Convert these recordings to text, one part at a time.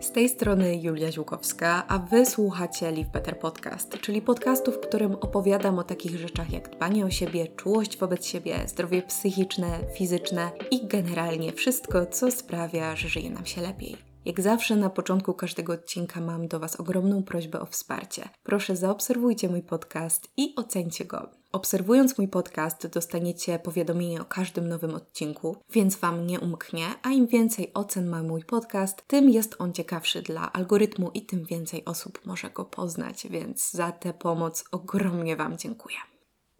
Z tej strony Julia Ziłkowska, a Wy słuchacie Live Better Podcast, czyli podcastu, w którym opowiadam o takich rzeczach jak dbanie o siebie, czułość wobec siebie, zdrowie psychiczne, fizyczne i generalnie wszystko, co sprawia, że żyje nam się lepiej. Jak zawsze na początku każdego odcinka mam do Was ogromną prośbę o wsparcie. Proszę zaobserwujcie mój podcast i ocencie go. Obserwując mój podcast, dostaniecie powiadomienie o każdym nowym odcinku, więc Wam nie umknie, a im więcej ocen ma mój podcast, tym jest on ciekawszy dla algorytmu i tym więcej osób może go poznać, więc za tę pomoc ogromnie Wam dziękuję.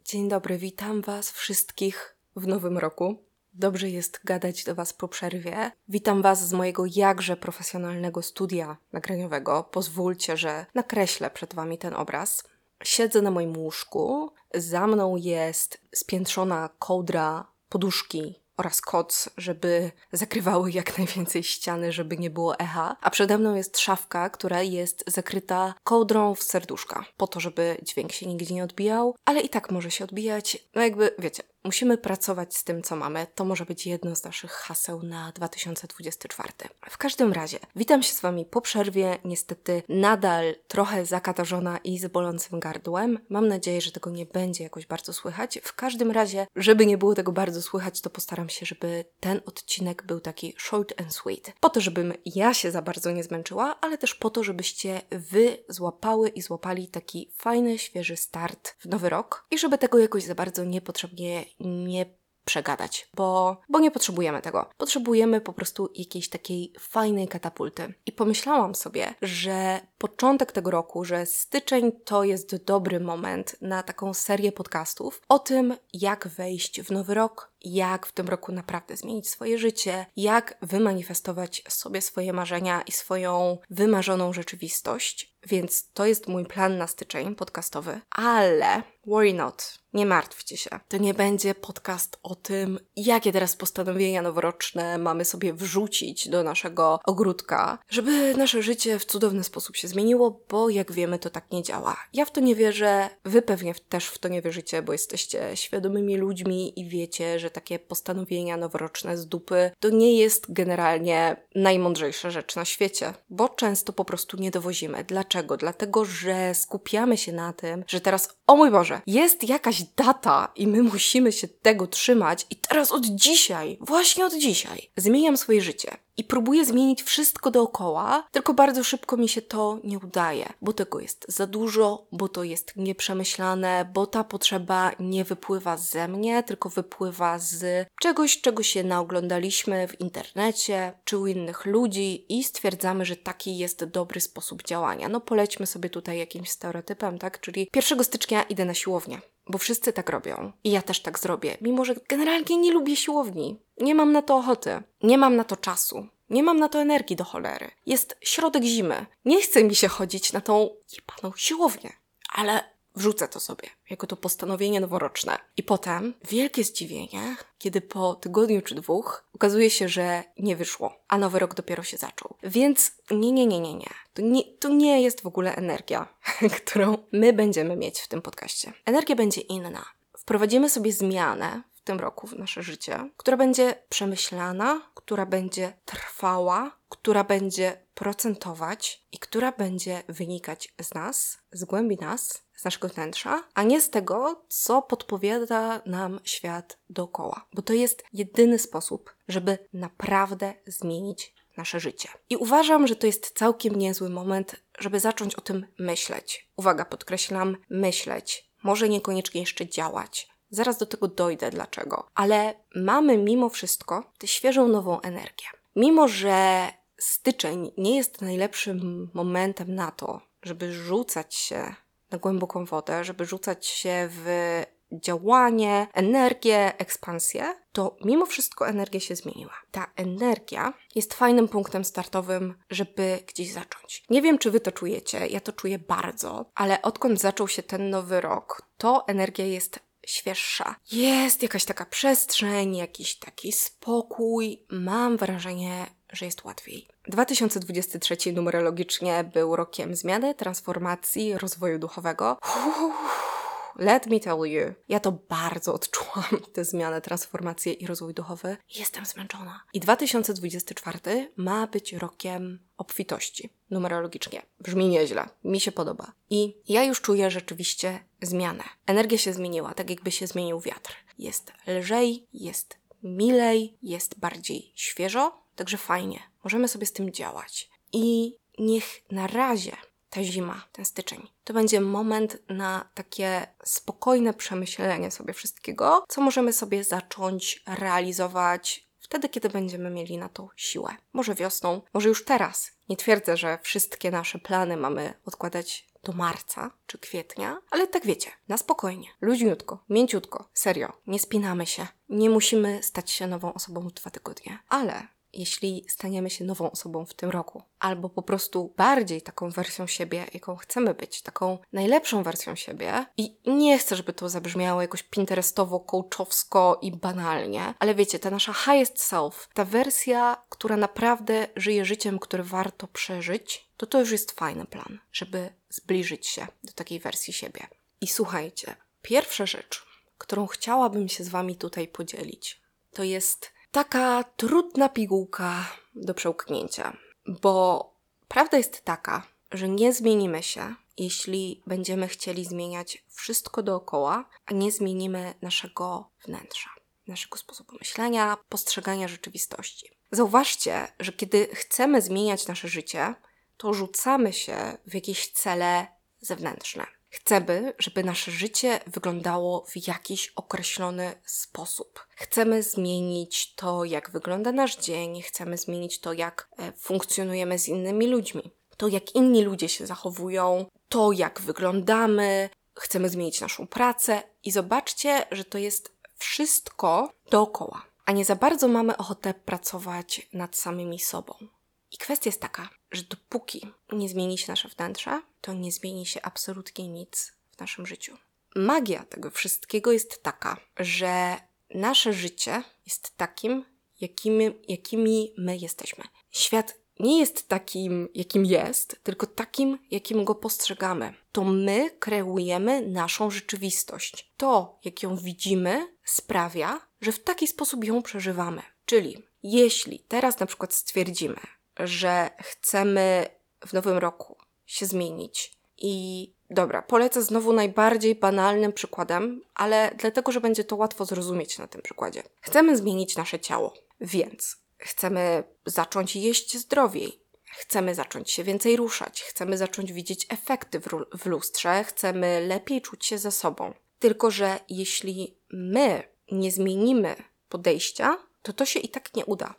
Dzień dobry, witam Was wszystkich w nowym roku. Dobrze jest gadać do Was po przerwie. Witam Was z mojego jakże profesjonalnego studia nagraniowego. Pozwólcie, że nakreślę przed Wami ten obraz. Siedzę na moim łóżku, za mną jest spiętrzona kołdra, poduszki oraz koc, żeby zakrywały jak najwięcej ściany, żeby nie było echa. A przede mną jest szafka, która jest zakryta kołdrą w serduszka, po to, żeby dźwięk się nigdzie nie odbijał, ale i tak może się odbijać. No jakby, wiecie, Musimy pracować z tym, co mamy. To może być jedno z naszych haseł na 2024. W każdym razie, witam się z Wami po przerwie. Niestety nadal trochę zakatarzona i z bolącym gardłem. Mam nadzieję, że tego nie będzie jakoś bardzo słychać. W każdym razie, żeby nie było tego bardzo słychać, to postaram się, żeby ten odcinek był taki short and sweet. Po to, żebym ja się za bardzo nie zmęczyła, ale też po to, żebyście Wy złapały i złapali taki fajny, świeży start w nowy rok i żeby tego jakoś za bardzo niepotrzebnie nie przegadać, bo, bo nie potrzebujemy tego. Potrzebujemy po prostu jakiejś takiej fajnej katapulty. I pomyślałam sobie, że początek tego roku, że styczeń to jest dobry moment na taką serię podcastów o tym, jak wejść w nowy rok, jak w tym roku naprawdę zmienić swoje życie, jak wymanifestować sobie swoje marzenia i swoją wymarzoną rzeczywistość. Więc to jest mój plan na styczeń podcastowy, ale worry not. Nie martwcie się. To nie będzie podcast o tym, jakie teraz postanowienia noworoczne mamy sobie wrzucić do naszego ogródka, żeby nasze życie w cudowny sposób się zmieniło, bo jak wiemy, to tak nie działa. Ja w to nie wierzę, wy pewnie też w to nie wierzycie, bo jesteście świadomymi ludźmi i wiecie, że takie postanowienia noworoczne z dupy to nie jest generalnie najmądrzejsza rzecz na świecie, bo często po prostu nie dowozimy. Dlaczego? Dlatego, że skupiamy się na tym, że teraz, o mój Boże, jest jakaś data i my musimy się tego trzymać i teraz od dzisiaj, właśnie od dzisiaj, zmieniam swoje życie i próbuję zmienić wszystko dookoła, tylko bardzo szybko mi się to nie udaje, bo tego jest za dużo, bo to jest nieprzemyślane, bo ta potrzeba nie wypływa ze mnie, tylko wypływa z czegoś, czego się naoglądaliśmy w internecie czy u innych ludzi i stwierdzamy, że taki jest dobry sposób działania. No polećmy sobie tutaj jakimś stereotypem, tak? Czyli 1 stycznia idę na siłownię bo wszyscy tak robią. I ja też tak zrobię, mimo że generalnie nie lubię siłowni. Nie mam na to ochoty, nie mam na to czasu. Nie mam na to energii do cholery. Jest środek zimy. Nie chce mi się chodzić na tą jebaną siłownię. Ale wrzucę to sobie, jako to postanowienie noworoczne. I potem wielkie zdziwienie, kiedy po tygodniu czy dwóch okazuje się, że nie wyszło, a nowy rok dopiero się zaczął. Więc nie, nie, nie, nie, nie. To nie, to nie jest w ogóle energia, którą my będziemy mieć w tym podcaście. Energia będzie inna. Wprowadzimy sobie zmianę tym roku w nasze życie, która będzie przemyślana, która będzie trwała, która będzie procentować i która będzie wynikać z nas, z głębi nas, z naszego wnętrza, a nie z tego, co podpowiada nam świat dookoła. Bo to jest jedyny sposób, żeby naprawdę zmienić nasze życie. I uważam, że to jest całkiem niezły moment, żeby zacząć o tym myśleć. Uwaga, podkreślam, myśleć. Może niekoniecznie jeszcze działać. Zaraz do tego dojdę, dlaczego. Ale mamy mimo wszystko tę świeżą, nową energię. Mimo, że styczeń nie jest najlepszym momentem na to, żeby rzucać się na głęboką wodę, żeby rzucać się w działanie, energię, ekspansję, to mimo wszystko energia się zmieniła. Ta energia jest fajnym punktem startowym, żeby gdzieś zacząć. Nie wiem, czy wy to czujecie, ja to czuję bardzo, ale odkąd zaczął się ten nowy rok, to energia jest świeższa. Jest jakaś taka przestrzeń, jakiś taki spokój. Mam wrażenie, że jest łatwiej. 2023 numerologicznie był rokiem zmiany, transformacji, rozwoju duchowego. Uff, let me tell you, ja to bardzo odczułam, tę zmianę, transformację i rozwój duchowy. Jestem zmęczona. I 2024 ma być rokiem obfitości, numerologicznie. Brzmi nieźle, mi się podoba. I ja już czuję rzeczywiście zmianę. Energia się zmieniła, tak jakby się zmienił wiatr. Jest lżej, jest milej, jest bardziej świeżo, także fajnie. Możemy sobie z tym działać. I niech na razie ta zima, ten styczeń, to będzie moment na takie spokojne przemyślenie sobie wszystkiego, co możemy sobie zacząć realizować wtedy, kiedy będziemy mieli na to siłę. Może wiosną, może już teraz. Nie twierdzę, że wszystkie nasze plany mamy odkładać do marca czy kwietnia, ale tak wiecie, na spokojnie, luźniutko, mięciutko, serio, nie spinamy się. Nie musimy stać się nową osobą w dwa tygodnie, ale jeśli staniemy się nową osobą w tym roku, albo po prostu bardziej taką wersją siebie, jaką chcemy być, taką najlepszą wersją siebie. I nie chcę, żeby to zabrzmiało jakoś pinterestowo, coachowsko i banalnie, ale wiecie, ta nasza highest self, ta wersja, która naprawdę żyje życiem, które warto przeżyć, to to już jest fajny plan, żeby zbliżyć się do takiej wersji siebie. I słuchajcie, pierwsza rzecz, którą chciałabym się z Wami tutaj podzielić, to jest taka trudna pigułka do przełknięcia, bo prawda jest taka, że nie zmienimy się, jeśli będziemy chcieli zmieniać wszystko dookoła, a nie zmienimy naszego wnętrza, naszego sposobu myślenia, postrzegania rzeczywistości. Zauważcie, że kiedy chcemy zmieniać nasze życie, to rzucamy się w jakieś cele zewnętrzne. Chcemy, żeby nasze życie wyglądało w jakiś określony sposób. Chcemy zmienić to, jak wygląda nasz dzień, chcemy zmienić to, jak e, funkcjonujemy z innymi ludźmi, to, jak inni ludzie się zachowują, to, jak wyglądamy. Chcemy zmienić naszą pracę i zobaczcie, że to jest wszystko dookoła, a nie za bardzo mamy ochotę pracować nad samymi sobą. I kwestia jest taka, że dopóki nie zmieni się nasze wnętrze, to nie zmieni się absolutnie nic w naszym życiu. Magia tego wszystkiego jest taka, że nasze życie jest takim, jakimi, jakimi my jesteśmy. Świat nie jest takim, jakim jest, tylko takim, jakim go postrzegamy. To my kreujemy naszą rzeczywistość. To, jak ją widzimy, sprawia, że w taki sposób ją przeżywamy. Czyli jeśli teraz na przykład stwierdzimy, że chcemy w nowym roku się zmienić. I dobra, polecę znowu najbardziej banalnym przykładem, ale dlatego, że będzie to łatwo zrozumieć na tym przykładzie. Chcemy zmienić nasze ciało, więc chcemy zacząć jeść zdrowiej, chcemy zacząć się więcej ruszać, chcemy zacząć widzieć efekty w, w lustrze, chcemy lepiej czuć się ze sobą. Tylko, że jeśli my nie zmienimy podejścia, to to się i tak nie uda.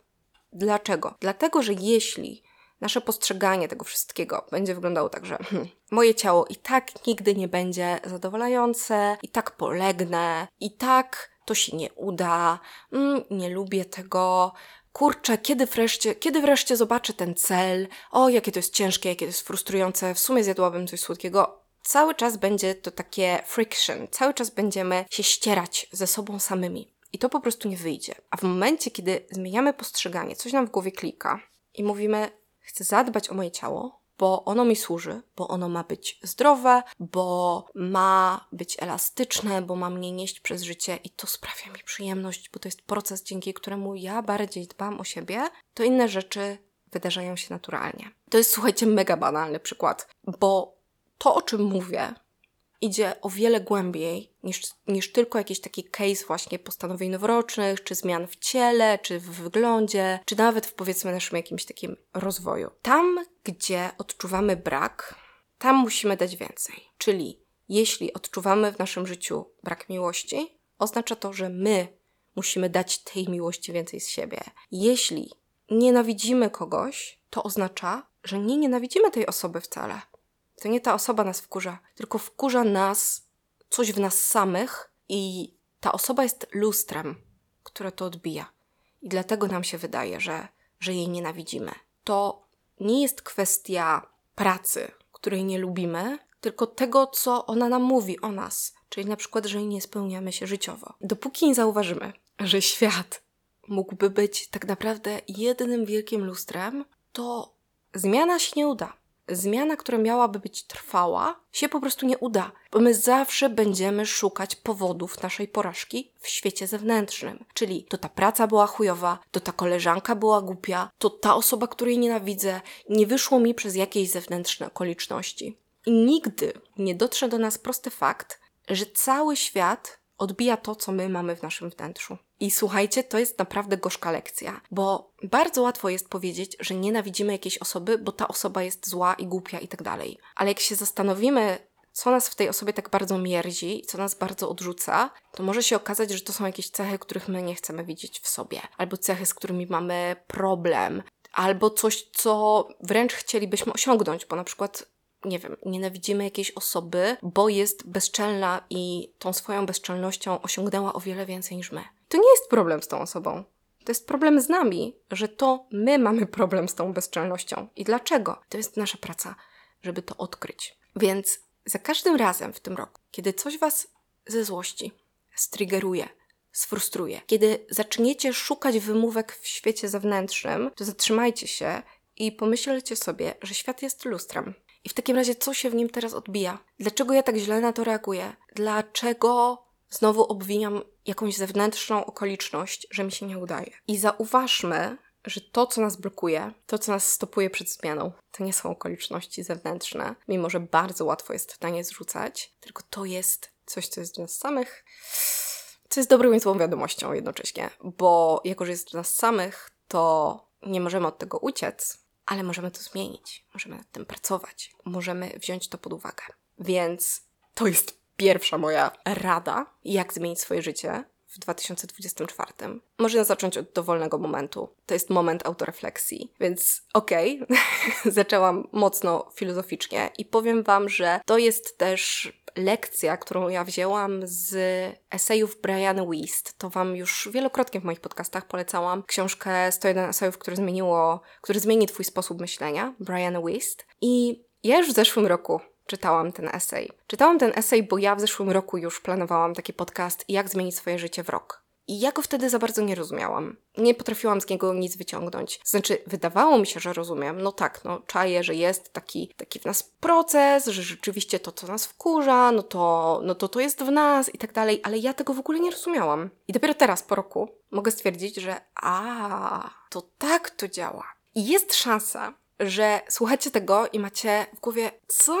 Dlaczego? Dlatego, że jeśli nasze postrzeganie tego wszystkiego będzie wyglądało tak, że hmm, moje ciało i tak nigdy nie będzie zadowalające, i tak polegnę, i tak to się nie uda, mm, nie lubię tego, kurczę, kiedy wreszcie, kiedy wreszcie zobaczę ten cel, o, jakie to jest ciężkie, jakie to jest frustrujące, w sumie zjadłabym coś słodkiego. Cały czas będzie to takie friction, cały czas będziemy się ścierać ze sobą samymi. I to po prostu nie wyjdzie. A w momencie, kiedy zmieniamy postrzeganie, coś nam w głowie klika i mówimy, chcę zadbać o moje ciało, bo ono mi służy, bo ono ma być zdrowe, bo ma być elastyczne, bo ma mnie nieść przez życie i to sprawia mi przyjemność, bo to jest proces, dzięki któremu ja bardziej dbam o siebie, to inne rzeczy wydarzają się naturalnie. To jest, słuchajcie, mega banalny przykład, bo to, o czym mówię, idzie o wiele głębiej niż, niż tylko jakiś taki case właśnie postanowień noworocznych, czy zmian w ciele, czy w wyglądzie, czy nawet w powiedzmy naszym jakimś takim rozwoju. Tam, gdzie odczuwamy brak, tam musimy dać więcej. Czyli jeśli odczuwamy w naszym życiu brak miłości, oznacza to, że my musimy dać tej miłości więcej z siebie. Jeśli nienawidzimy kogoś, to oznacza, że nie nienawidzimy tej osoby wcale to nie ta osoba nas wkurza, tylko wkurza nas coś w nas samych i ta osoba jest lustrem, które to odbija. I dlatego nam się wydaje, że, że jej nienawidzimy. To nie jest kwestia pracy, której nie lubimy, tylko tego, co ona nam mówi o nas. Czyli na przykład, że nie spełniamy się życiowo. Dopóki nie zauważymy, że świat mógłby być tak naprawdę jednym wielkim lustrem, to zmiana się nie uda zmiana, która miałaby być trwała, się po prostu nie uda, bo my zawsze będziemy szukać powodów naszej porażki w świecie zewnętrznym. Czyli to ta praca była chujowa, to ta koleżanka była głupia, to ta osoba, której nienawidzę, nie wyszło mi przez jakieś zewnętrzne okoliczności. I nigdy nie dotrze do nas prosty fakt, że cały świat odbija to, co my mamy w naszym wnętrzu. I słuchajcie, to jest naprawdę gorzka lekcja, bo bardzo łatwo jest powiedzieć, że nienawidzimy jakiejś osoby, bo ta osoba jest zła i głupia i tak dalej. Ale jak się zastanowimy, co nas w tej osobie tak bardzo mierzi co nas bardzo odrzuca, to może się okazać, że to są jakieś cechy, których my nie chcemy widzieć w sobie, albo cechy, z którymi mamy problem, albo coś, co wręcz chcielibyśmy osiągnąć, bo na przykład nie wiem, nienawidzimy jakiejś osoby, bo jest bezczelna i tą swoją bezczelnością osiągnęła o wiele więcej niż my. To nie jest problem z tą osobą. To jest problem z nami, że to my mamy problem z tą bezczelnością. I dlaczego? To jest nasza praca, żeby to odkryć. Więc za każdym razem w tym roku, kiedy coś Was ze złości striggeruje, sfrustruje, kiedy zaczniecie szukać wymówek w świecie zewnętrznym, to zatrzymajcie się i pomyślcie sobie, że świat jest lustrem. I w takim razie, co się w nim teraz odbija? Dlaczego ja tak źle na to reaguję? Dlaczego znowu obwiniam jakąś zewnętrzną okoliczność, że mi się nie udaje? I zauważmy, że to, co nas blokuje, to, co nas stopuje przed zmianą, to nie są okoliczności zewnętrzne, mimo że bardzo łatwo jest na nie zrzucać, tylko to jest coś, co jest w nas samych, co jest dobrą i złą wiadomością jednocześnie, bo jako, że jest w nas samych, to nie możemy od tego uciec, ale możemy to zmienić, możemy nad tym pracować, możemy wziąć to pod uwagę. Więc to jest pierwsza moja rada, jak zmienić swoje życie w 2024. Można zacząć od dowolnego momentu. To jest moment autorefleksji. Więc okej, okay. zaczęłam mocno filozoficznie i powiem Wam, że to jest też lekcja, którą ja wzięłam z esejów Brian Wist. To Wam już wielokrotnie w moich podcastach polecałam książkę 101 esejów, które zmieniło, który zmieni Twój sposób myślenia, Brian Wist. I ja już w zeszłym roku czytałam ten esej. Czytałam ten esej, bo ja w zeszłym roku już planowałam taki podcast Jak zmienić swoje życie w rok. I ja go wtedy za bardzo nie rozumiałam. Nie potrafiłam z niego nic wyciągnąć. Znaczy, wydawało mi się, że rozumiem. No tak, no czaję, że jest taki, taki w nas proces, że rzeczywiście to, co nas wkurza, no to, no to to jest w nas i tak dalej, ale ja tego w ogóle nie rozumiałam. I dopiero teraz, po roku, mogę stwierdzić, że a, to tak to działa. I jest szansa, że słuchacie tego i macie w głowie, co?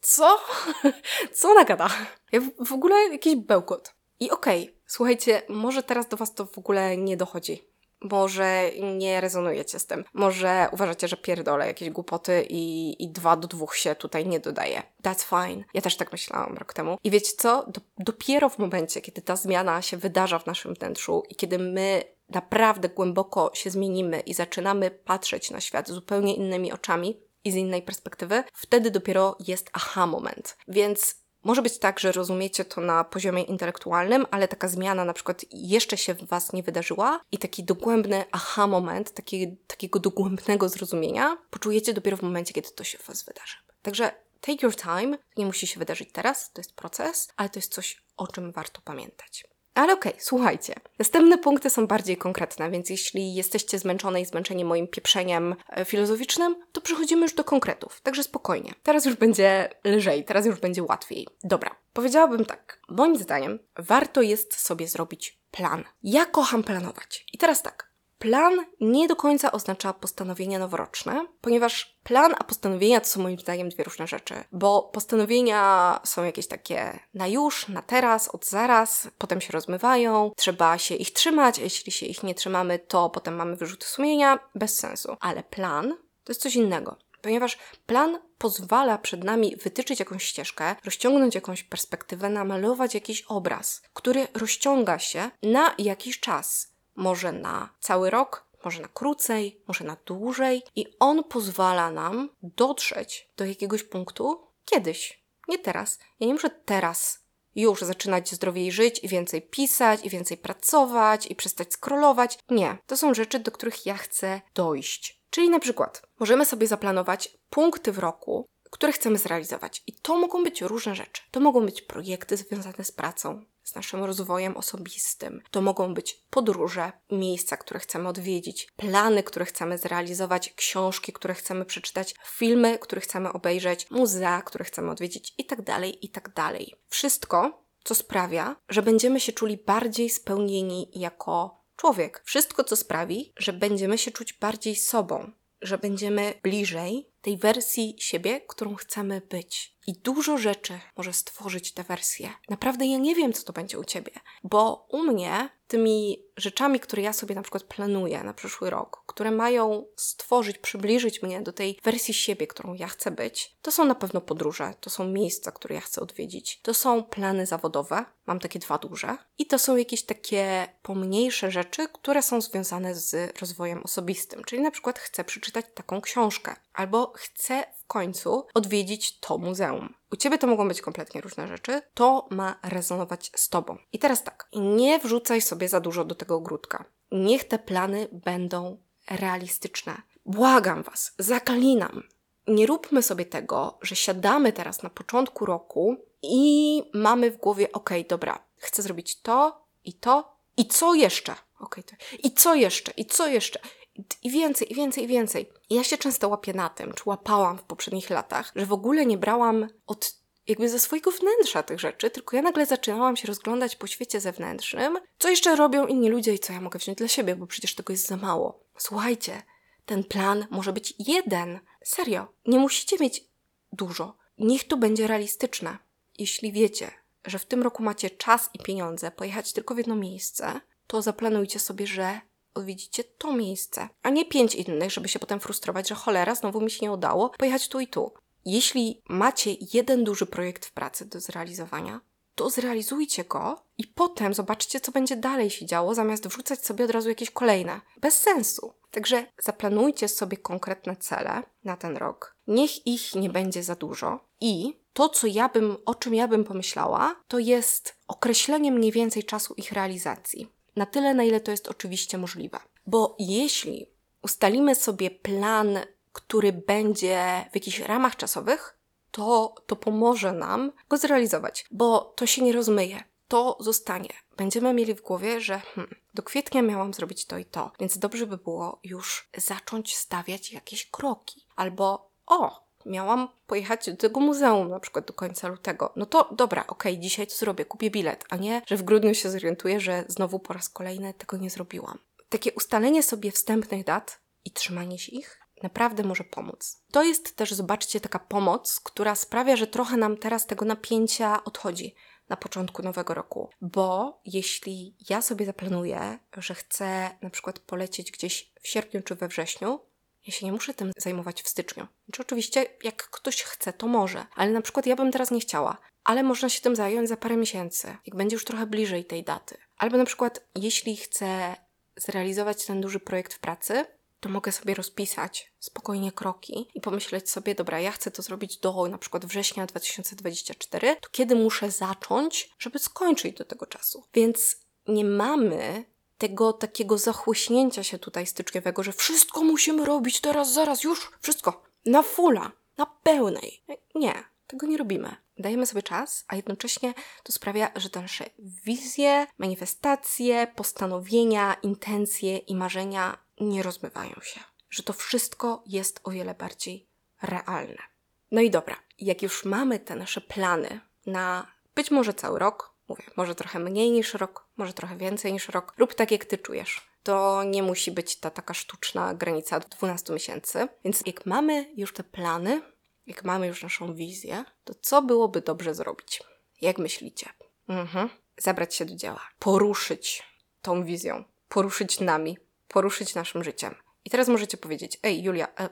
Co? Co ona gada? Ja w ogóle jakiś bełkot. I okej, okay, słuchajcie, może teraz do Was to w ogóle nie dochodzi. Może nie rezonujecie z tym. Może uważacie, że pierdolę jakieś głupoty i, i dwa do dwóch się tutaj nie dodaje. That's fine. Ja też tak myślałam rok temu. I wiecie co? Do, dopiero w momencie, kiedy ta zmiana się wydarza w naszym wnętrzu i kiedy my naprawdę głęboko się zmienimy i zaczynamy patrzeć na świat zupełnie innymi oczami i z innej perspektywy, wtedy dopiero jest aha moment. Więc może być tak, że rozumiecie to na poziomie intelektualnym, ale taka zmiana na przykład jeszcze się w Was nie wydarzyła i taki dogłębny aha moment, taki, takiego dogłębnego zrozumienia poczujecie dopiero w momencie, kiedy to się w Was wydarzy. Także take your time, nie musi się wydarzyć teraz, to jest proces, ale to jest coś, o czym warto pamiętać. Ale okej, okay, słuchajcie. Następne punkty są bardziej konkretne, więc jeśli jesteście zmęczone i zmęczeni moim pieprzeniem e, filozoficznym, to przechodzimy już do konkretów. Także spokojnie. Teraz już będzie lżej, teraz już będzie łatwiej. Dobra, powiedziałabym tak. Moim zdaniem warto jest sobie zrobić plan. Ja kocham planować. I teraz tak. Plan nie do końca oznacza postanowienia noworoczne, ponieważ plan a postanowienia to są moim zdaniem dwie różne rzeczy, bo postanowienia są jakieś takie na już, na teraz, od zaraz, potem się rozmywają, trzeba się ich trzymać, a jeśli się ich nie trzymamy, to potem mamy wyrzuty sumienia, bez sensu. Ale plan to jest coś innego ponieważ plan pozwala przed nami wytyczyć jakąś ścieżkę, rozciągnąć jakąś perspektywę, namalować jakiś obraz, który rozciąga się na jakiś czas może na cały rok, może na krócej, może na dłużej, i on pozwala nam dotrzeć do jakiegoś punktu kiedyś, nie teraz. Ja nie muszę teraz już zaczynać zdrowiej żyć i więcej pisać, i więcej pracować, i przestać scrollować. Nie, to są rzeczy, do których ja chcę dojść. Czyli na przykład możemy sobie zaplanować punkty w roku, które chcemy zrealizować. I to mogą być różne rzeczy. To mogą być projekty związane z pracą, z naszym rozwojem osobistym. To mogą być podróże, miejsca, które chcemy odwiedzić, plany, które chcemy zrealizować, książki, które chcemy przeczytać, filmy, które chcemy obejrzeć, muzea, które chcemy odwiedzić itd., tak itd. Tak Wszystko, co sprawia, że będziemy się czuli bardziej spełnieni jako człowiek. Wszystko, co sprawi, że będziemy się czuć bardziej sobą, że będziemy bliżej tej wersji siebie, którą chcemy być. I dużo rzeczy może stworzyć tę wersję. Naprawdę ja nie wiem, co to będzie u ciebie, bo u mnie tymi rzeczami, które ja sobie na przykład planuję na przyszły rok, które mają stworzyć, przybliżyć mnie do tej wersji siebie, którą ja chcę być, to są na pewno podróże, to są miejsca, które ja chcę odwiedzić, to są plany zawodowe, mam takie dwa duże, i to są jakieś takie pomniejsze rzeczy, które są związane z rozwojem osobistym, czyli na przykład chcę przeczytać taką książkę, albo chcę końcu odwiedzić to muzeum. U ciebie to mogą być kompletnie różne rzeczy. To ma rezonować z tobą. I teraz tak, nie wrzucaj sobie za dużo do tego ogródka. Niech te plany będą realistyczne. Błagam was, zaklinam. Nie róbmy sobie tego, że siadamy teraz na początku roku i mamy w głowie, ok, dobra, chcę zrobić to i to i co jeszcze? Ok, to, i co jeszcze? I co jeszcze? I więcej, i więcej, i więcej. I ja się często łapię na tym, czy łapałam w poprzednich latach, że w ogóle nie brałam od jakby ze swojego wnętrza tych rzeczy, tylko ja nagle zaczynałam się rozglądać po świecie zewnętrznym, co jeszcze robią inni ludzie i co ja mogę wziąć dla siebie, bo przecież tego jest za mało. Słuchajcie, ten plan może być jeden. Serio, nie musicie mieć dużo. Niech to będzie realistyczne. Jeśli wiecie, że w tym roku macie czas i pieniądze pojechać tylko w jedno miejsce, to zaplanujcie sobie, że odwiedzicie to miejsce, a nie pięć innych, żeby się potem frustrować, że cholera, znowu mi się nie udało pojechać tu i tu. Jeśli macie jeden duży projekt w pracy do zrealizowania, to zrealizujcie go i potem zobaczcie, co będzie dalej się działo, zamiast wrzucać sobie od razu jakieś kolejne. Bez sensu. Także zaplanujcie sobie konkretne cele na ten rok. Niech ich nie będzie za dużo i to, co ja bym, o czym ja bym pomyślała, to jest określenie mniej więcej czasu ich realizacji na tyle, na ile to jest oczywiście możliwe. Bo jeśli ustalimy sobie plan, który będzie w jakichś ramach czasowych, to, to pomoże nam go zrealizować, bo to się nie rozmyje. To zostanie. Będziemy mieli w głowie, że hmm, do kwietnia miałam zrobić to i to, więc dobrze by było już zacząć stawiać jakieś kroki. Albo o, miałam pojechać do tego muzeum na przykład do końca lutego. No to dobra, okej, okay, dzisiaj to zrobię, kupię bilet, a nie, że w grudniu się zorientuję, że znowu po raz kolejny tego nie zrobiłam. Takie ustalenie sobie wstępnych dat i trzymanie się ich naprawdę może pomóc. To jest też, zobaczcie, taka pomoc, która sprawia, że trochę nam teraz tego napięcia odchodzi na początku nowego roku. Bo jeśli ja sobie zaplanuję, że chcę na przykład polecieć gdzieś w sierpniu czy we wrześniu, ja się nie muszę tym zajmować w styczniu. Znaczy, oczywiście, jak ktoś chce, to może, ale na przykład ja bym teraz nie chciała. Ale można się tym zająć za parę miesięcy, jak będzie już trochę bliżej tej daty. Albo na przykład, jeśli chcę zrealizować ten duży projekt w pracy, to mogę sobie rozpisać spokojnie kroki i pomyśleć sobie, dobra, ja chcę to zrobić do na przykład września 2024, to kiedy muszę zacząć, żeby skończyć do tego czasu. Więc nie mamy tego takiego zachłyśnięcia się tutaj styczniowego, że wszystko musimy robić teraz, zaraz, już, wszystko, na fula, na pełnej. Nie, tego nie robimy. Dajemy sobie czas, a jednocześnie to sprawia, że nasze wizje, manifestacje, postanowienia, intencje i marzenia nie rozmywają się. Że to wszystko jest o wiele bardziej realne. No i dobra, jak już mamy te nasze plany na być może cały rok, Mówię, może trochę mniej niż rok, może trochę więcej niż rok. Rób tak, jak ty czujesz. To nie musi być ta taka sztuczna granica 12 miesięcy. Więc jak mamy już te plany, jak mamy już naszą wizję, to co byłoby dobrze zrobić? Jak myślicie? Mhm. Zabrać się do dzieła, poruszyć tą wizją, poruszyć nami, poruszyć naszym życiem. I teraz możecie powiedzieć, ej Julia, e,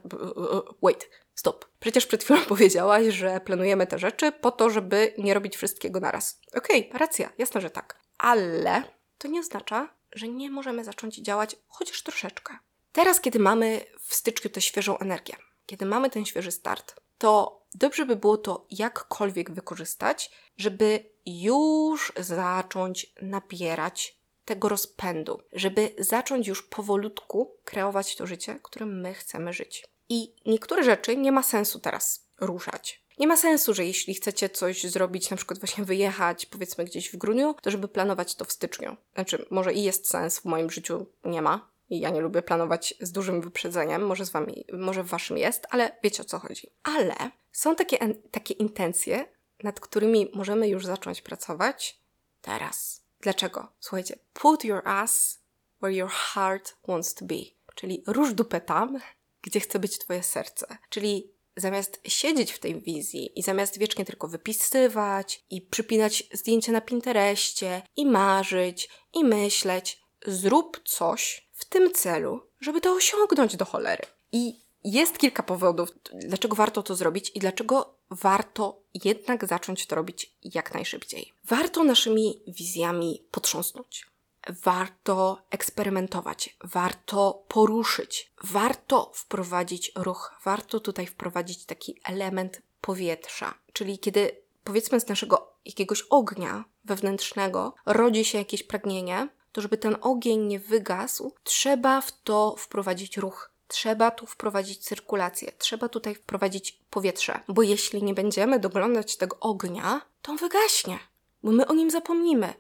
wait, stop. Przecież przed chwilą powiedziałaś, że planujemy te rzeczy po to, żeby nie robić wszystkiego naraz. Okej, okay, racja, jasne, że tak. Ale to nie oznacza, że nie możemy zacząć działać chociaż troszeczkę. Teraz, kiedy mamy w styczniu tę świeżą energię, kiedy mamy ten świeży start, to dobrze by było to jakkolwiek wykorzystać, żeby już zacząć nabierać tego rozpędu, żeby zacząć już powolutku kreować to życie, którym my chcemy żyć. I niektóre rzeczy nie ma sensu teraz ruszać. Nie ma sensu, że jeśli chcecie coś zrobić, na przykład właśnie wyjechać, powiedzmy gdzieś w grudniu, to żeby planować to w styczniu. Znaczy, może i jest sens, w moim życiu nie ma. I ja nie lubię planować z dużym wyprzedzeniem, może z wami, może w waszym jest, ale wiecie o co chodzi. Ale są takie, takie intencje, nad którymi możemy już zacząć pracować teraz. Dlaczego? Słuchajcie, put your ass where your heart wants to be. Czyli rusz dupę tam, gdzie chce być twoje serce. Czyli zamiast siedzieć w tej wizji i zamiast wiecznie tylko wypisywać i przypinać zdjęcia na Pinterestie i marzyć i myśleć, zrób coś w tym celu, żeby to osiągnąć do cholery. I jest kilka powodów, dlaczego warto to zrobić i dlaczego warto jednak zacząć to robić jak najszybciej. Warto naszymi wizjami potrząsnąć. Warto eksperymentować, warto poruszyć, warto wprowadzić ruch, warto tutaj wprowadzić taki element powietrza. Czyli kiedy powiedzmy z naszego jakiegoś ognia wewnętrznego rodzi się jakieś pragnienie, to żeby ten ogień nie wygasł, trzeba w to wprowadzić ruch. Trzeba tu wprowadzić cyrkulację, trzeba tutaj wprowadzić powietrze, bo jeśli nie będziemy doglądać tego ognia, to on wygaśnie, bo my o nim zapomnimy.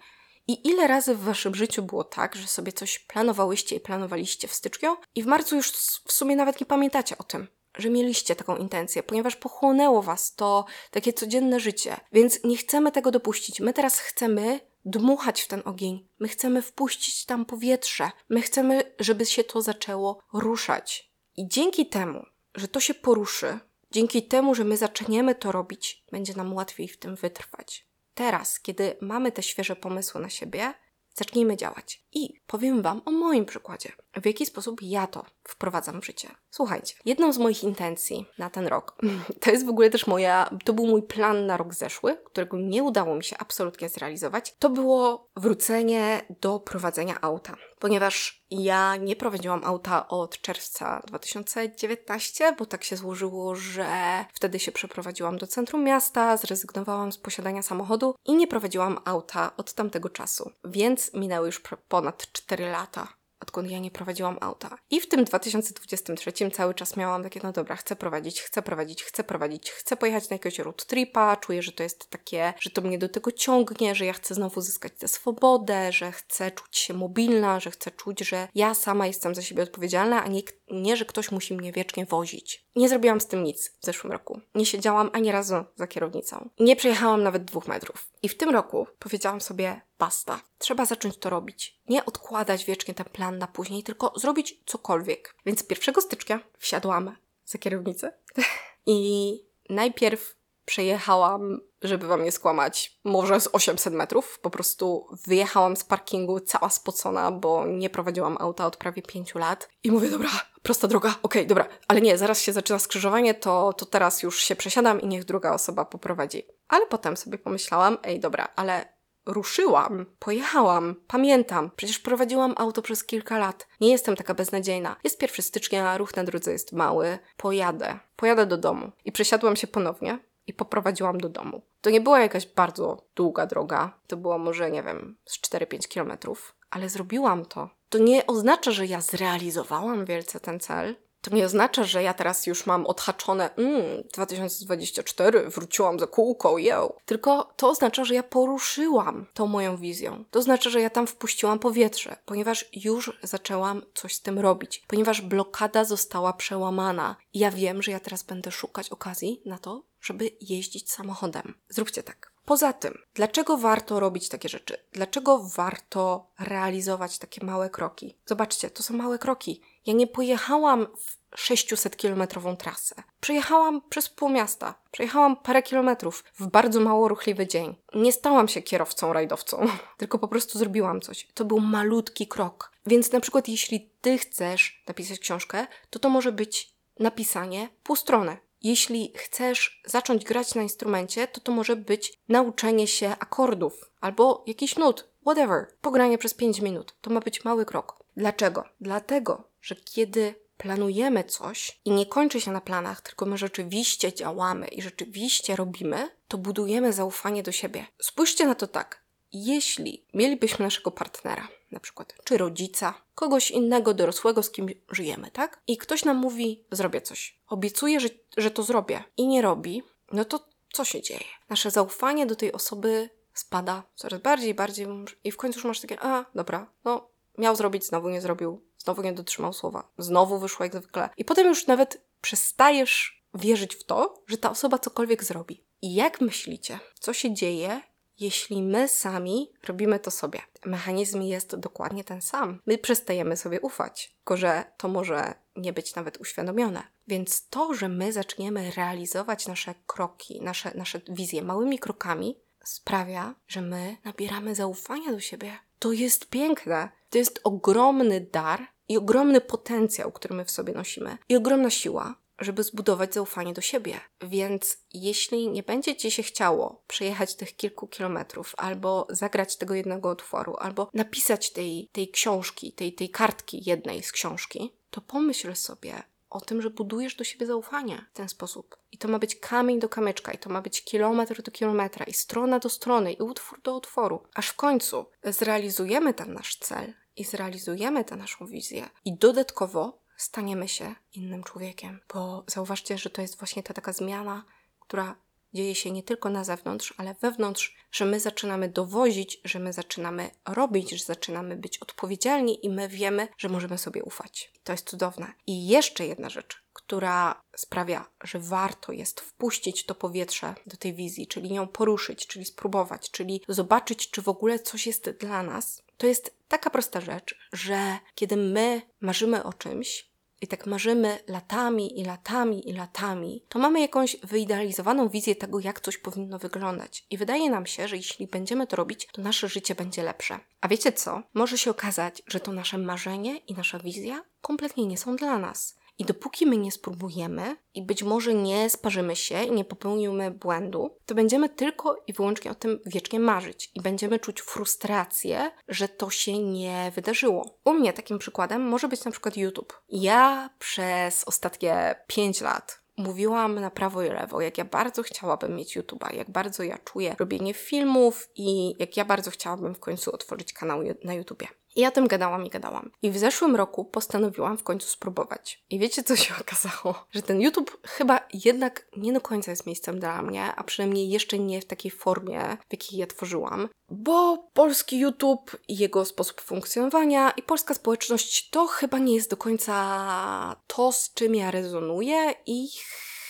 I ile razy w waszym życiu było tak, że sobie coś planowałyście i planowaliście w styczniu i w marcu już w sumie nawet nie pamiętacie o tym, że mieliście taką intencję, ponieważ pochłonęło was to takie codzienne życie. Więc nie chcemy tego dopuścić. My teraz chcemy dmuchać w ten ogień. My chcemy wpuścić tam powietrze. My chcemy, żeby się to zaczęło ruszać. I dzięki temu, że to się poruszy, dzięki temu, że my zaczniemy to robić, będzie nam łatwiej w tym wytrwać. Teraz, kiedy mamy te świeże pomysły na siebie, zacznijmy działać. I powiem Wam o moim przykładzie, w jaki sposób ja to wprowadzam w życie. Słuchajcie, jedną z moich intencji na ten rok, to jest w ogóle też moja, to był mój plan na rok zeszły, którego nie udało mi się absolutnie zrealizować, to było wrócenie do prowadzenia auta. Ponieważ ja nie prowadziłam auta od czerwca 2019, bo tak się złożyło, że wtedy się przeprowadziłam do centrum miasta, zrezygnowałam z posiadania samochodu i nie prowadziłam auta od tamtego czasu. Więc minęły już ponad 4 lata odkąd ja nie prowadziłam auta. I w tym 2023 cały czas miałam takie, no dobra, chcę prowadzić, chcę prowadzić, chcę prowadzić, chcę pojechać na jakiegoś road tripa, czuję, że to jest takie, że to mnie do tego ciągnie, że ja chcę znowu zyskać tę swobodę, że chcę czuć się mobilna, że chcę czuć, że ja sama jestem za siebie odpowiedzialna, a nie, nie że ktoś musi mnie wiecznie wozić. Nie zrobiłam z tym nic w zeszłym roku. Nie siedziałam ani razu za kierownicą. Nie przejechałam nawet dwóch metrów. I w tym roku powiedziałam sobie, basta. Trzeba zacząć to robić. Nie odkładać wiecznie ten plan na później, tylko zrobić cokolwiek. Więc 1 stycznia wsiadłam za kierownicę i najpierw przejechałam, żeby wam nie skłamać, może z 800 metrów. Po prostu wyjechałam z parkingu cała spocona, bo nie prowadziłam auta od prawie 5 lat. I mówię, dobra, prosta droga, okej, okay, dobra, ale nie, zaraz się zaczyna skrzyżowanie, to, to teraz już się przesiadam i niech druga osoba poprowadzi. Ale potem sobie pomyślałam, ej, dobra, ale ruszyłam, pojechałam, pamiętam, przecież prowadziłam auto przez kilka lat. Nie jestem taka beznadziejna. Jest 1 stycznia, ruch na drodze jest mały, pojadę, pojadę do domu. I przesiadłam się ponownie i poprowadziłam do domu. To nie była jakaś bardzo długa droga, to było może, nie wiem, z 4-5 kilometrów, ale zrobiłam to. To nie oznacza, że ja zrealizowałam wielce ten cel, to nie oznacza, że ja teraz już mam odhaczone mm, 2024, wróciłam za kółko, yo. Tylko to oznacza, że ja poruszyłam tą moją wizją. To oznacza, że ja tam wpuściłam powietrze, ponieważ już zaczęłam coś z tym robić. Ponieważ blokada została przełamana. I ja wiem, że ja teraz będę szukać okazji na to, żeby jeździć samochodem. Zróbcie tak. Poza tym, dlaczego warto robić takie rzeczy? Dlaczego warto realizować takie małe kroki? Zobaczcie, to są małe kroki. Ja nie pojechałam w 600-kilometrową trasę. Przejechałam przez pół miasta, przejechałam parę kilometrów w bardzo mało ruchliwy dzień. Nie stałam się kierowcą, rajdowcą, tylko po prostu zrobiłam coś. To był malutki krok. Więc na przykład, jeśli ty chcesz napisać książkę, to to może być napisanie pół strony. Jeśli chcesz zacząć grać na instrumencie, to to może być nauczenie się akordów albo jakiś nut, whatever. Pogranie przez 5 minut. To ma być mały krok. Dlaczego? Dlatego, że kiedy planujemy coś i nie kończy się na planach, tylko my rzeczywiście działamy i rzeczywiście robimy, to budujemy zaufanie do siebie. Spójrzcie na to tak. Jeśli mielibyśmy naszego partnera, na przykład, czy rodzica, kogoś innego dorosłego, z kim żyjemy, tak? I ktoś nam mówi, zrobię coś. Obiecuje, że, że to zrobię i nie robi, no to co się dzieje? Nasze zaufanie do tej osoby spada coraz bardziej, bardziej i w końcu już masz takie, a dobra, no miał zrobić, znowu nie zrobił, znowu nie dotrzymał słowa, znowu wyszło jak zwykle. I potem już nawet przestajesz wierzyć w to, że ta osoba cokolwiek zrobi. I jak myślicie, co się dzieje, jeśli my sami robimy to sobie? Mechanizm jest dokładnie ten sam. My przestajemy sobie ufać, tylko że to może nie być nawet uświadomione. Więc to, że my zaczniemy realizować nasze kroki, nasze, nasze wizje małymi krokami, sprawia, że my nabieramy zaufania do siebie. To jest piękne. To jest ogromny dar i ogromny potencjał, który my w sobie nosimy, i ogromna siła, żeby zbudować zaufanie do siebie. Więc jeśli nie będzie ci się chciało przejechać tych kilku kilometrów, albo zagrać tego jednego utworu, albo napisać tej, tej książki, tej, tej kartki jednej z książki, to pomyśl sobie o tym, że budujesz do siebie zaufanie w ten sposób. I to ma być kamień do kamyczka, i to ma być kilometr do kilometra, i strona do strony, i utwór do utworu, aż w końcu zrealizujemy ten nasz cel i zrealizujemy tę naszą wizję. I dodatkowo staniemy się innym człowiekiem. Bo zauważcie, że to jest właśnie ta taka zmiana, która dzieje się nie tylko na zewnątrz, ale wewnątrz, że my zaczynamy dowozić, że my zaczynamy robić, że zaczynamy być odpowiedzialni i my wiemy, że możemy sobie ufać. To jest cudowne. I jeszcze jedna rzecz, która sprawia, że warto jest wpuścić to powietrze do tej wizji, czyli ją poruszyć, czyli spróbować, czyli zobaczyć, czy w ogóle coś jest dla nas. To jest taka prosta rzecz, że kiedy my marzymy o czymś, i tak marzymy latami i latami i latami, to mamy jakąś wyidealizowaną wizję tego, jak coś powinno wyglądać. I wydaje nam się, że jeśli będziemy to robić, to nasze życie będzie lepsze. A wiecie co? Może się okazać, że to nasze marzenie i nasza wizja kompletnie nie są dla nas. I dopóki my nie spróbujemy i być może nie sparzymy się i nie popełnimy błędu, to będziemy tylko i wyłącznie o tym wiecznie marzyć i będziemy czuć frustrację, że to się nie wydarzyło. U mnie takim przykładem może być na przykład YouTube. Ja przez ostatnie 5 lat mówiłam na prawo i lewo, jak ja bardzo chciałabym mieć YouTube'a, jak bardzo ja czuję robienie filmów i jak ja bardzo chciałabym w końcu otworzyć kanał na YouTubie. I ja tym gadałam i gadałam. I w zeszłym roku postanowiłam w końcu spróbować. I wiecie, co się okazało? Że ten YouTube chyba jednak nie do końca jest miejscem dla mnie, a przynajmniej jeszcze nie w takiej formie, w jakiej ja tworzyłam. Bo polski YouTube i jego sposób funkcjonowania i polska społeczność to chyba nie jest do końca to, z czym ja rezonuję i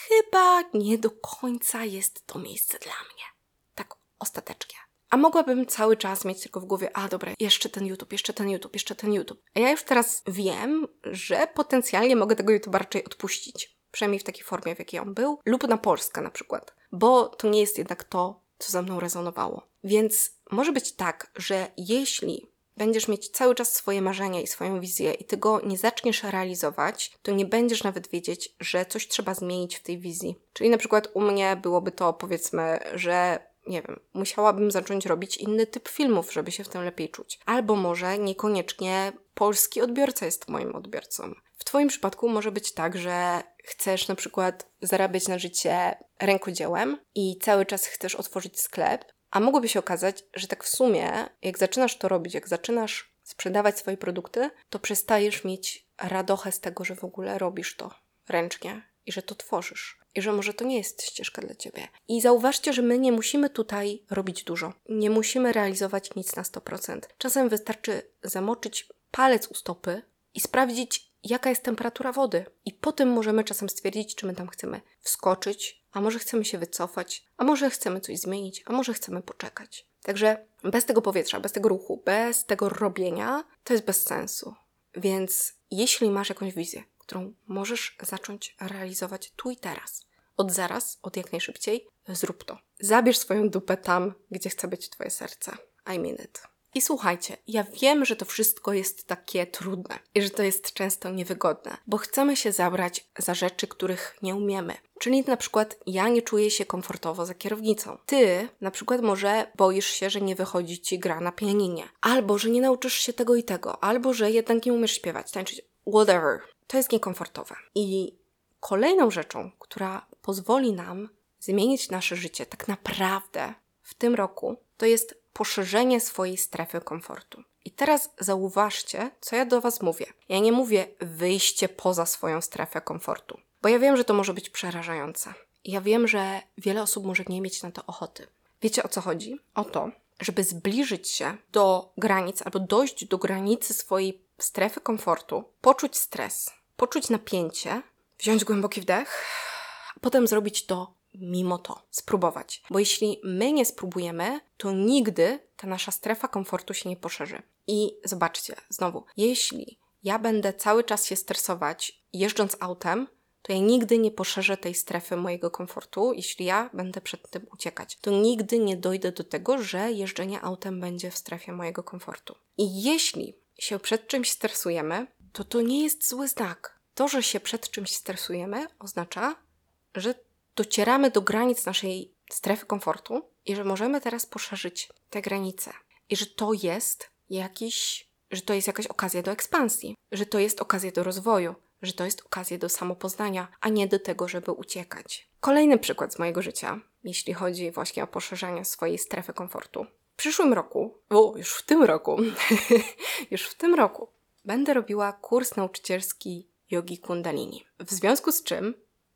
chyba nie do końca jest to miejsce dla mnie. Tak ostatecznie. A mogłabym cały czas mieć tylko w głowie, a dobra, jeszcze ten YouTube, jeszcze ten YouTube, jeszcze ten YouTube. A ja już teraz wiem, że potencjalnie mogę tego YouTube raczej odpuścić. Przynajmniej w takiej formie, w jakiej on był. Lub na Polskę na przykład. Bo to nie jest jednak to, co ze mną rezonowało. Więc może być tak, że jeśli będziesz mieć cały czas swoje marzenia i swoją wizję i ty go nie zaczniesz realizować, to nie będziesz nawet wiedzieć, że coś trzeba zmienić w tej wizji. Czyli na przykład u mnie byłoby to powiedzmy, że nie wiem, musiałabym zacząć robić inny typ filmów, żeby się w tym lepiej czuć. Albo może niekoniecznie polski odbiorca jest moim odbiorcą. W Twoim przypadku może być tak, że chcesz na przykład zarabiać na życie rękodziełem i cały czas chcesz otworzyć sklep, a mogłoby się okazać, że tak w sumie, jak zaczynasz to robić, jak zaczynasz sprzedawać swoje produkty, to przestajesz mieć radochę z tego, że w ogóle robisz to ręcznie i że to tworzysz i że może to nie jest ścieżka dla ciebie. I zauważcie, że my nie musimy tutaj robić dużo. Nie musimy realizować nic na 100%. Czasem wystarczy zamoczyć palec u stopy i sprawdzić, jaka jest temperatura wody. I po tym możemy czasem stwierdzić, czy my tam chcemy wskoczyć, a może chcemy się wycofać, a może chcemy coś zmienić, a może chcemy poczekać. Także bez tego powietrza, bez tego ruchu, bez tego robienia, to jest bez sensu. Więc jeśli masz jakąś wizję, którą możesz zacząć realizować tu i teraz. Od zaraz, od jak najszybciej, zrób to. Zabierz swoją dupę tam, gdzie chce być Twoje serce. I mean it. I słuchajcie, ja wiem, że to wszystko jest takie trudne i że to jest często niewygodne, bo chcemy się zabrać za rzeczy, których nie umiemy. Czyli na przykład ja nie czuję się komfortowo za kierownicą. Ty na przykład może boisz się, że nie wychodzi ci gra na pianinie, albo że nie nauczysz się tego i tego, albo że jednak nie umiesz śpiewać, tańczyć, whatever to jest niekomfortowe. I kolejną rzeczą, która pozwoli nam zmienić nasze życie tak naprawdę w tym roku, to jest poszerzenie swojej strefy komfortu. I teraz zauważcie, co ja do Was mówię. Ja nie mówię wyjście poza swoją strefę komfortu, bo ja wiem, że to może być przerażające. Ja wiem, że wiele osób może nie mieć na to ochoty. Wiecie o co chodzi? O to, żeby zbliżyć się do granic albo dojść do granicy swojej strefy komfortu, poczuć stres, poczuć napięcie, wziąć głęboki wdech, a potem zrobić to mimo to, spróbować. Bo jeśli my nie spróbujemy, to nigdy ta nasza strefa komfortu się nie poszerzy. I zobaczcie, znowu, jeśli ja będę cały czas się stresować jeżdżąc autem, to ja nigdy nie poszerzę tej strefy mojego komfortu, jeśli ja będę przed tym uciekać. To nigdy nie dojdę do tego, że jeżdżenie autem będzie w strefie mojego komfortu. I jeśli się przed czymś stresujemy, to to nie jest zły znak. To, że się przed czymś stresujemy, oznacza, że docieramy do granic naszej strefy komfortu i że możemy teraz poszerzyć te granice. I że to jest jakiś, że to jest jakaś okazja do ekspansji, że to jest okazja do rozwoju, że to jest okazja do samopoznania, a nie do tego, żeby uciekać. Kolejny przykład z mojego życia, jeśli chodzi właśnie o poszerzanie swojej strefy komfortu. W przyszłym roku, o, już w tym roku, już w tym roku będę robiła kurs nauczycielski jogi kundalini. W związku z czym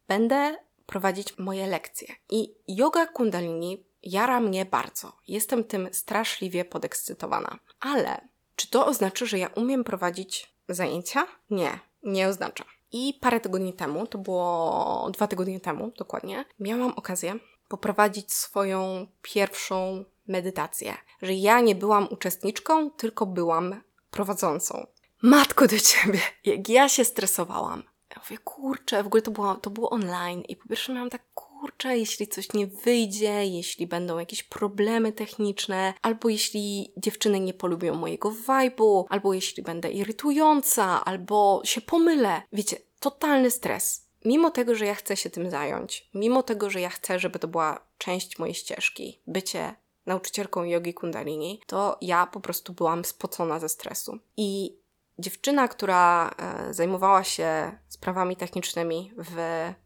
będę prowadzić moje lekcje. I yoga kundalini jara mnie bardzo. Jestem tym straszliwie podekscytowana. Ale czy to oznacza, że ja umiem prowadzić zajęcia? Nie, nie oznacza. I parę tygodni temu, to było dwa tygodnie temu dokładnie, miałam okazję poprowadzić swoją pierwszą medytację. Że ja nie byłam uczestniczką, tylko byłam prowadzącą. Matko do ciebie, jak ja się stresowałam. Ja mówię, kurczę, w ogóle to było, to było online i po pierwsze miałam tak, kurczę, jeśli coś nie wyjdzie, jeśli będą jakieś problemy techniczne, albo jeśli dziewczyny nie polubią mojego vibe'u, albo jeśli będę irytująca, albo się pomylę. Wiecie, totalny stres. Mimo tego, że ja chcę się tym zająć, mimo tego, że ja chcę, żeby to była część mojej ścieżki, bycie nauczycielką jogi kundalini, to ja po prostu byłam spocona ze stresu. I dziewczyna, która e, zajmowała się sprawami technicznymi w,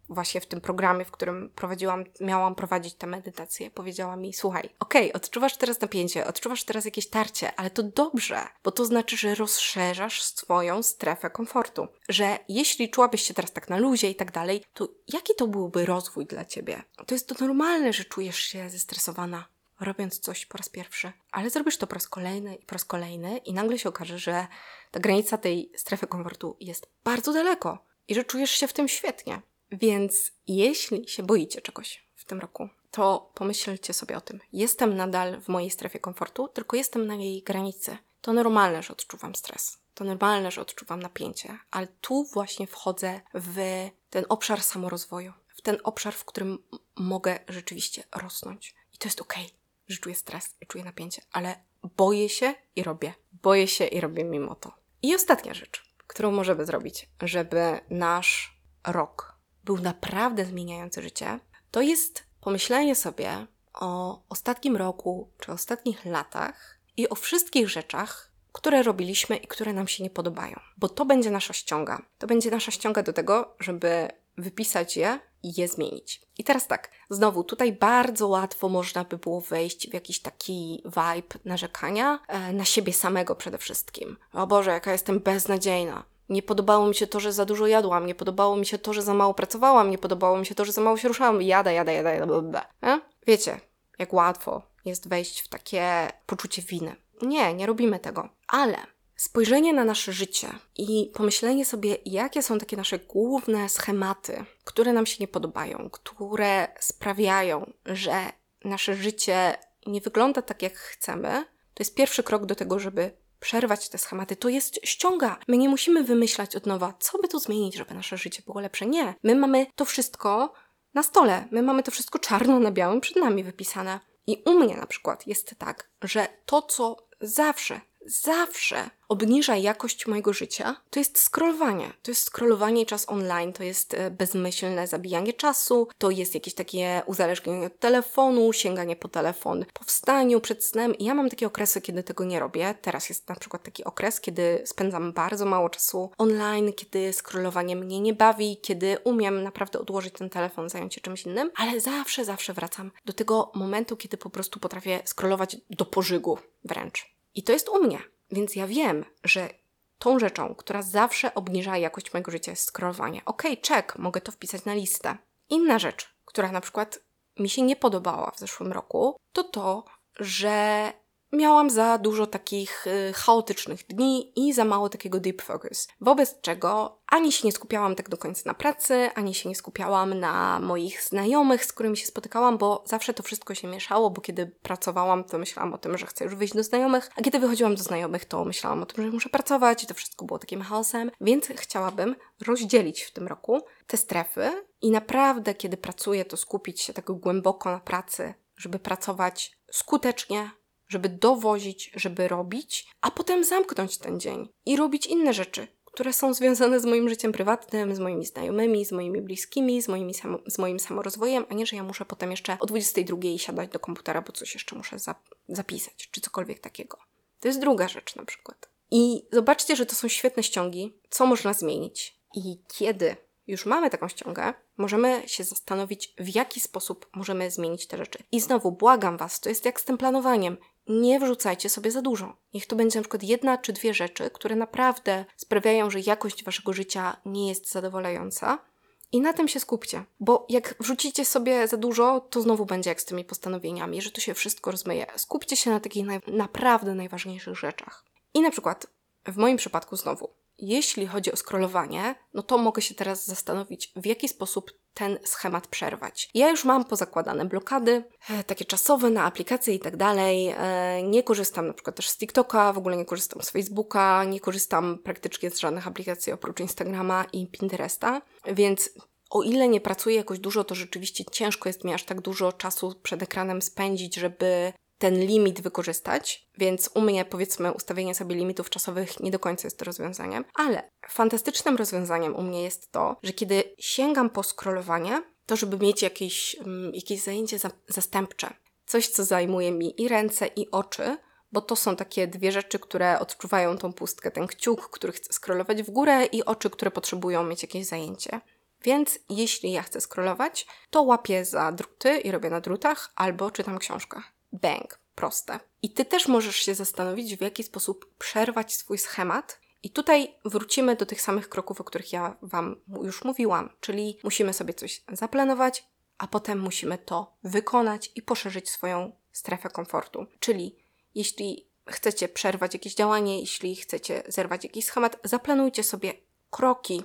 właśnie w tym programie, w którym prowadziłam, miałam prowadzić tę medytację, powiedziała mi: Słuchaj, okej, okay, odczuwasz teraz napięcie, odczuwasz teraz jakieś tarcie, ale to dobrze, bo to znaczy, że rozszerzasz swoją strefę komfortu. Że jeśli czułabyś się teraz tak na luzie i tak dalej, to jaki to byłby rozwój dla ciebie? To jest to normalne, że czujesz się zestresowana robiąc coś po raz pierwszy, ale zrobisz to po raz kolejny i po raz kolejny, i nagle się okaże, że ta granica tej strefy komfortu jest bardzo daleko i że czujesz się w tym świetnie. Więc jeśli się boicie czegoś w tym roku, to pomyślcie sobie o tym. Jestem nadal w mojej strefie komfortu, tylko jestem na jej granicy. To normalne, że odczuwam stres. To normalne, że odczuwam napięcie, ale tu właśnie wchodzę w ten obszar samorozwoju, w ten obszar, w którym mogę rzeczywiście rosnąć. I to jest okej. Okay że czuję stres i czuję napięcie, ale boję się i robię. Boję się i robię mimo to. I ostatnia rzecz, którą możemy zrobić, żeby nasz rok był naprawdę zmieniający życie, to jest pomyślenie sobie o ostatnim roku czy ostatnich latach i o wszystkich rzeczach, które robiliśmy i które nam się nie podobają. Bo to będzie nasza ściąga. To będzie nasza ściąga do tego, żeby wypisać je i je zmienić. I teraz tak, znowu tutaj bardzo łatwo można by było wejść w jakiś taki vibe narzekania e, na siebie samego przede wszystkim. O Boże, jaka jestem beznadziejna. Nie podobało mi się to, że za dużo jadłam, nie podobało mi się to, że za mało pracowałam, nie podobało mi się to, że za mało się ruszałam. Jada, jada, jada, jada, bla, e? Wiecie, jak łatwo jest wejść w takie poczucie winy. Nie, nie robimy tego. Ale spojrzenie na nasze życie i pomyślenie sobie, jakie są takie nasze główne schematy, które nam się nie podobają, które sprawiają, że nasze życie nie wygląda tak, jak chcemy, to jest pierwszy krok do tego, żeby przerwać te schematy. To jest ściąga. My nie musimy wymyślać od nowa, co by tu zmienić, żeby nasze życie było lepsze. Nie. My mamy to wszystko na stole. My mamy to wszystko czarno na białym przed nami wypisane. I u mnie na przykład jest tak, że to, co zawsze zawsze obniża jakość mojego życia, to jest scrollowanie. To jest scrollowanie czas online, to jest e, bezmyślne zabijanie czasu, to jest jakieś takie uzależnienie od telefonu, sięganie po telefon po wstaniu, przed snem. I ja mam takie okresy, kiedy tego nie robię. Teraz jest na przykład taki okres, kiedy spędzam bardzo mało czasu online, kiedy scrollowanie mnie nie bawi, kiedy umiem naprawdę odłożyć ten telefon, zająć się czymś innym, ale zawsze, zawsze wracam do tego momentu, kiedy po prostu potrafię scrollować do pożygu wręcz. I to jest u mnie. Więc ja wiem, że tą rzeczą, która zawsze obniża jakość mojego życia jest scrollowanie. Ok, check, mogę to wpisać na listę. Inna rzecz, która na przykład mi się nie podobała w zeszłym roku, to to, że miałam za dużo takich y, chaotycznych dni i za mało takiego deep focus. Wobec czego ani się nie skupiałam tak do końca na pracy, ani się nie skupiałam na moich znajomych, z którymi się spotykałam, bo zawsze to wszystko się mieszało, bo kiedy pracowałam, to myślałam o tym, że chcę już wyjść do znajomych, a kiedy wychodziłam do znajomych, to myślałam o tym, że muszę pracować i to wszystko było takim chaosem. Więc chciałabym rozdzielić w tym roku te strefy i naprawdę, kiedy pracuję, to skupić się tak głęboko na pracy, żeby pracować skutecznie, żeby dowozić, żeby robić, a potem zamknąć ten dzień i robić inne rzeczy, które są związane z moim życiem prywatnym, z moimi znajomymi, z moimi bliskimi, z, moimi samo, z moim samorozwojem, a nie, że ja muszę potem jeszcze o 22 siadać do komputera, bo coś jeszcze muszę zap zapisać, czy cokolwiek takiego. To jest druga rzecz na przykład. I zobaczcie, że to są świetne ściągi, co można zmienić i kiedy już mamy taką ściągę, możemy się zastanowić, w jaki sposób możemy zmienić te rzeczy. I znowu błagam Was, to jest jak z tym planowaniem nie wrzucajcie sobie za dużo. Niech to będzie na przykład jedna czy dwie rzeczy, które naprawdę sprawiają, że jakość waszego życia nie jest zadowalająca. I na tym się skupcie, bo jak wrzucicie sobie za dużo, to znowu będzie jak z tymi postanowieniami, że to się wszystko rozmyje. Skupcie się na takich naj naprawdę najważniejszych rzeczach. I na przykład w moim przypadku znowu, jeśli chodzi o scrollowanie, no to mogę się teraz zastanowić, w jaki sposób ten schemat przerwać. Ja już mam pozakładane blokady, e, takie czasowe na aplikacje i tak dalej. E, nie korzystam na przykład też z TikToka, w ogóle nie korzystam z Facebooka, nie korzystam praktycznie z żadnych aplikacji oprócz Instagrama i Pinteresta, więc o ile nie pracuję jakoś dużo, to rzeczywiście ciężko jest mi aż tak dużo czasu przed ekranem spędzić, żeby ten limit wykorzystać, więc u mnie powiedzmy ustawienie sobie limitów czasowych nie do końca jest rozwiązaniem, ale fantastycznym rozwiązaniem u mnie jest to, że kiedy sięgam po scrollowanie, to żeby mieć jakieś, um, jakieś zajęcie za, zastępcze, coś co zajmuje mi i ręce i oczy, bo to są takie dwie rzeczy, które odczuwają tą pustkę, ten kciuk, który chce scrollować w górę i oczy, które potrzebują mieć jakieś zajęcie. Więc jeśli ja chcę scrollować, to łapię za druty i robię na drutach albo czytam książkę. Bang, proste. I ty też możesz się zastanowić, w jaki sposób przerwać swój schemat. I tutaj wrócimy do tych samych kroków, o których ja Wam już mówiłam, czyli musimy sobie coś zaplanować, a potem musimy to wykonać i poszerzyć swoją strefę komfortu. Czyli jeśli chcecie przerwać jakieś działanie, jeśli chcecie zerwać jakiś schemat, zaplanujcie sobie kroki,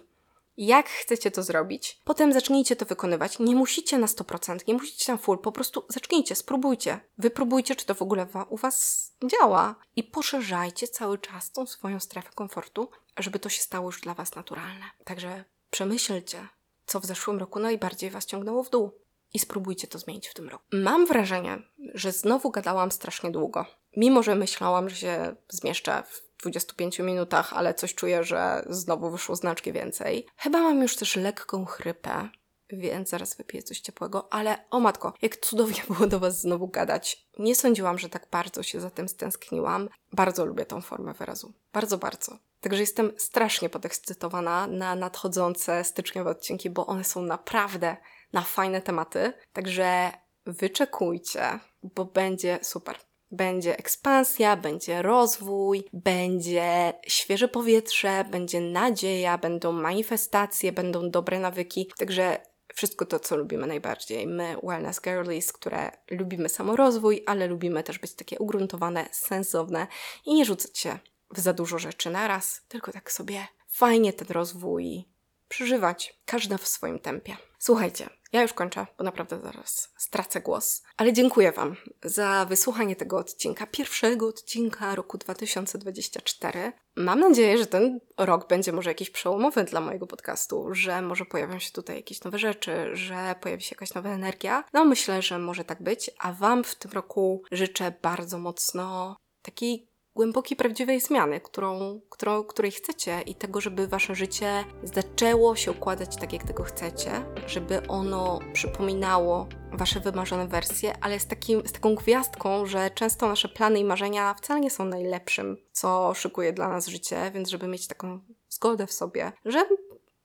jak chcecie to zrobić. Potem zacznijcie to wykonywać. Nie musicie na 100%, nie musicie tam full, po prostu zacznijcie, spróbujcie. Wypróbujcie, czy to w ogóle u Was działa i poszerzajcie cały czas tą swoją strefę komfortu, żeby to się stało już dla Was naturalne. Także przemyślcie, co w zeszłym roku najbardziej Was ciągnęło w dół i spróbujcie to zmienić w tym roku. Mam wrażenie, że znowu gadałam strasznie długo. Mimo, że myślałam, że się zmieszczę w 25 minutach, ale coś czuję, że znowu wyszło znacznie więcej. Chyba mam już też lekką chrypę, więc zaraz wypiję coś ciepłego, ale o matko, jak cudownie było do Was znowu gadać. Nie sądziłam, że tak bardzo się za tym stęskniłam. Bardzo lubię tą formę wyrazu. Bardzo, bardzo. Także jestem strasznie podekscytowana na nadchodzące styczniowe odcinki, bo one są naprawdę na fajne tematy. Także wyczekujcie, bo będzie super. Będzie ekspansja, będzie rozwój, będzie świeże powietrze, będzie nadzieja, będą manifestacje, będą dobre nawyki. Także wszystko to, co lubimy najbardziej. My, Wellness Girlies, które lubimy samorozwój, ale lubimy też być takie ugruntowane, sensowne i nie rzucać się w za dużo rzeczy naraz, tylko tak sobie fajnie ten rozwój przeżywać, każda w swoim tempie. Słuchajcie, ja już kończę, bo naprawdę zaraz stracę głos. Ale dziękuję Wam za wysłuchanie tego odcinka, pierwszego odcinka roku 2024. Mam nadzieję, że ten rok będzie może jakiś przełomowy dla mojego podcastu, że może pojawią się tutaj jakieś nowe rzeczy, że pojawi się jakaś nowa energia. No myślę, że może tak być, a Wam w tym roku życzę bardzo mocno takiej głębokiej, prawdziwej zmiany, którą, którą, której chcecie i tego, żeby wasze życie zaczęło się układać tak, jak tego chcecie, żeby ono przypominało wasze wymarzone wersje, ale z, takim, z taką gwiazdką, że często nasze plany i marzenia wcale nie są najlepszym, co szykuje dla nas życie, więc żeby mieć taką zgodę w sobie, że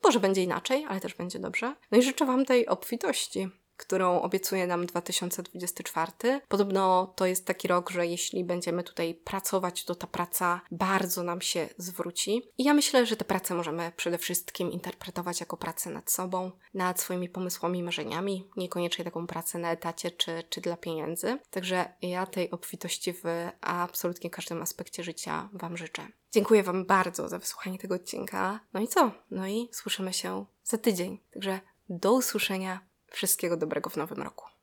może będzie inaczej, ale też będzie dobrze. No i życzę Wam tej obfitości którą obiecuje nam 2024. Podobno to jest taki rok, że jeśli będziemy tutaj pracować, to ta praca bardzo nam się zwróci. I ja myślę, że tę pracę możemy przede wszystkim interpretować jako pracę nad sobą, nad swoimi pomysłami, marzeniami, niekoniecznie taką pracę na etacie czy, czy dla pieniędzy. Także ja tej obfitości w absolutnie każdym aspekcie życia Wam życzę. Dziękuję Wam bardzo za wysłuchanie tego odcinka. No i co? No i słyszymy się za tydzień. Także do usłyszenia. Wszystkiego dobrego w nowym roku.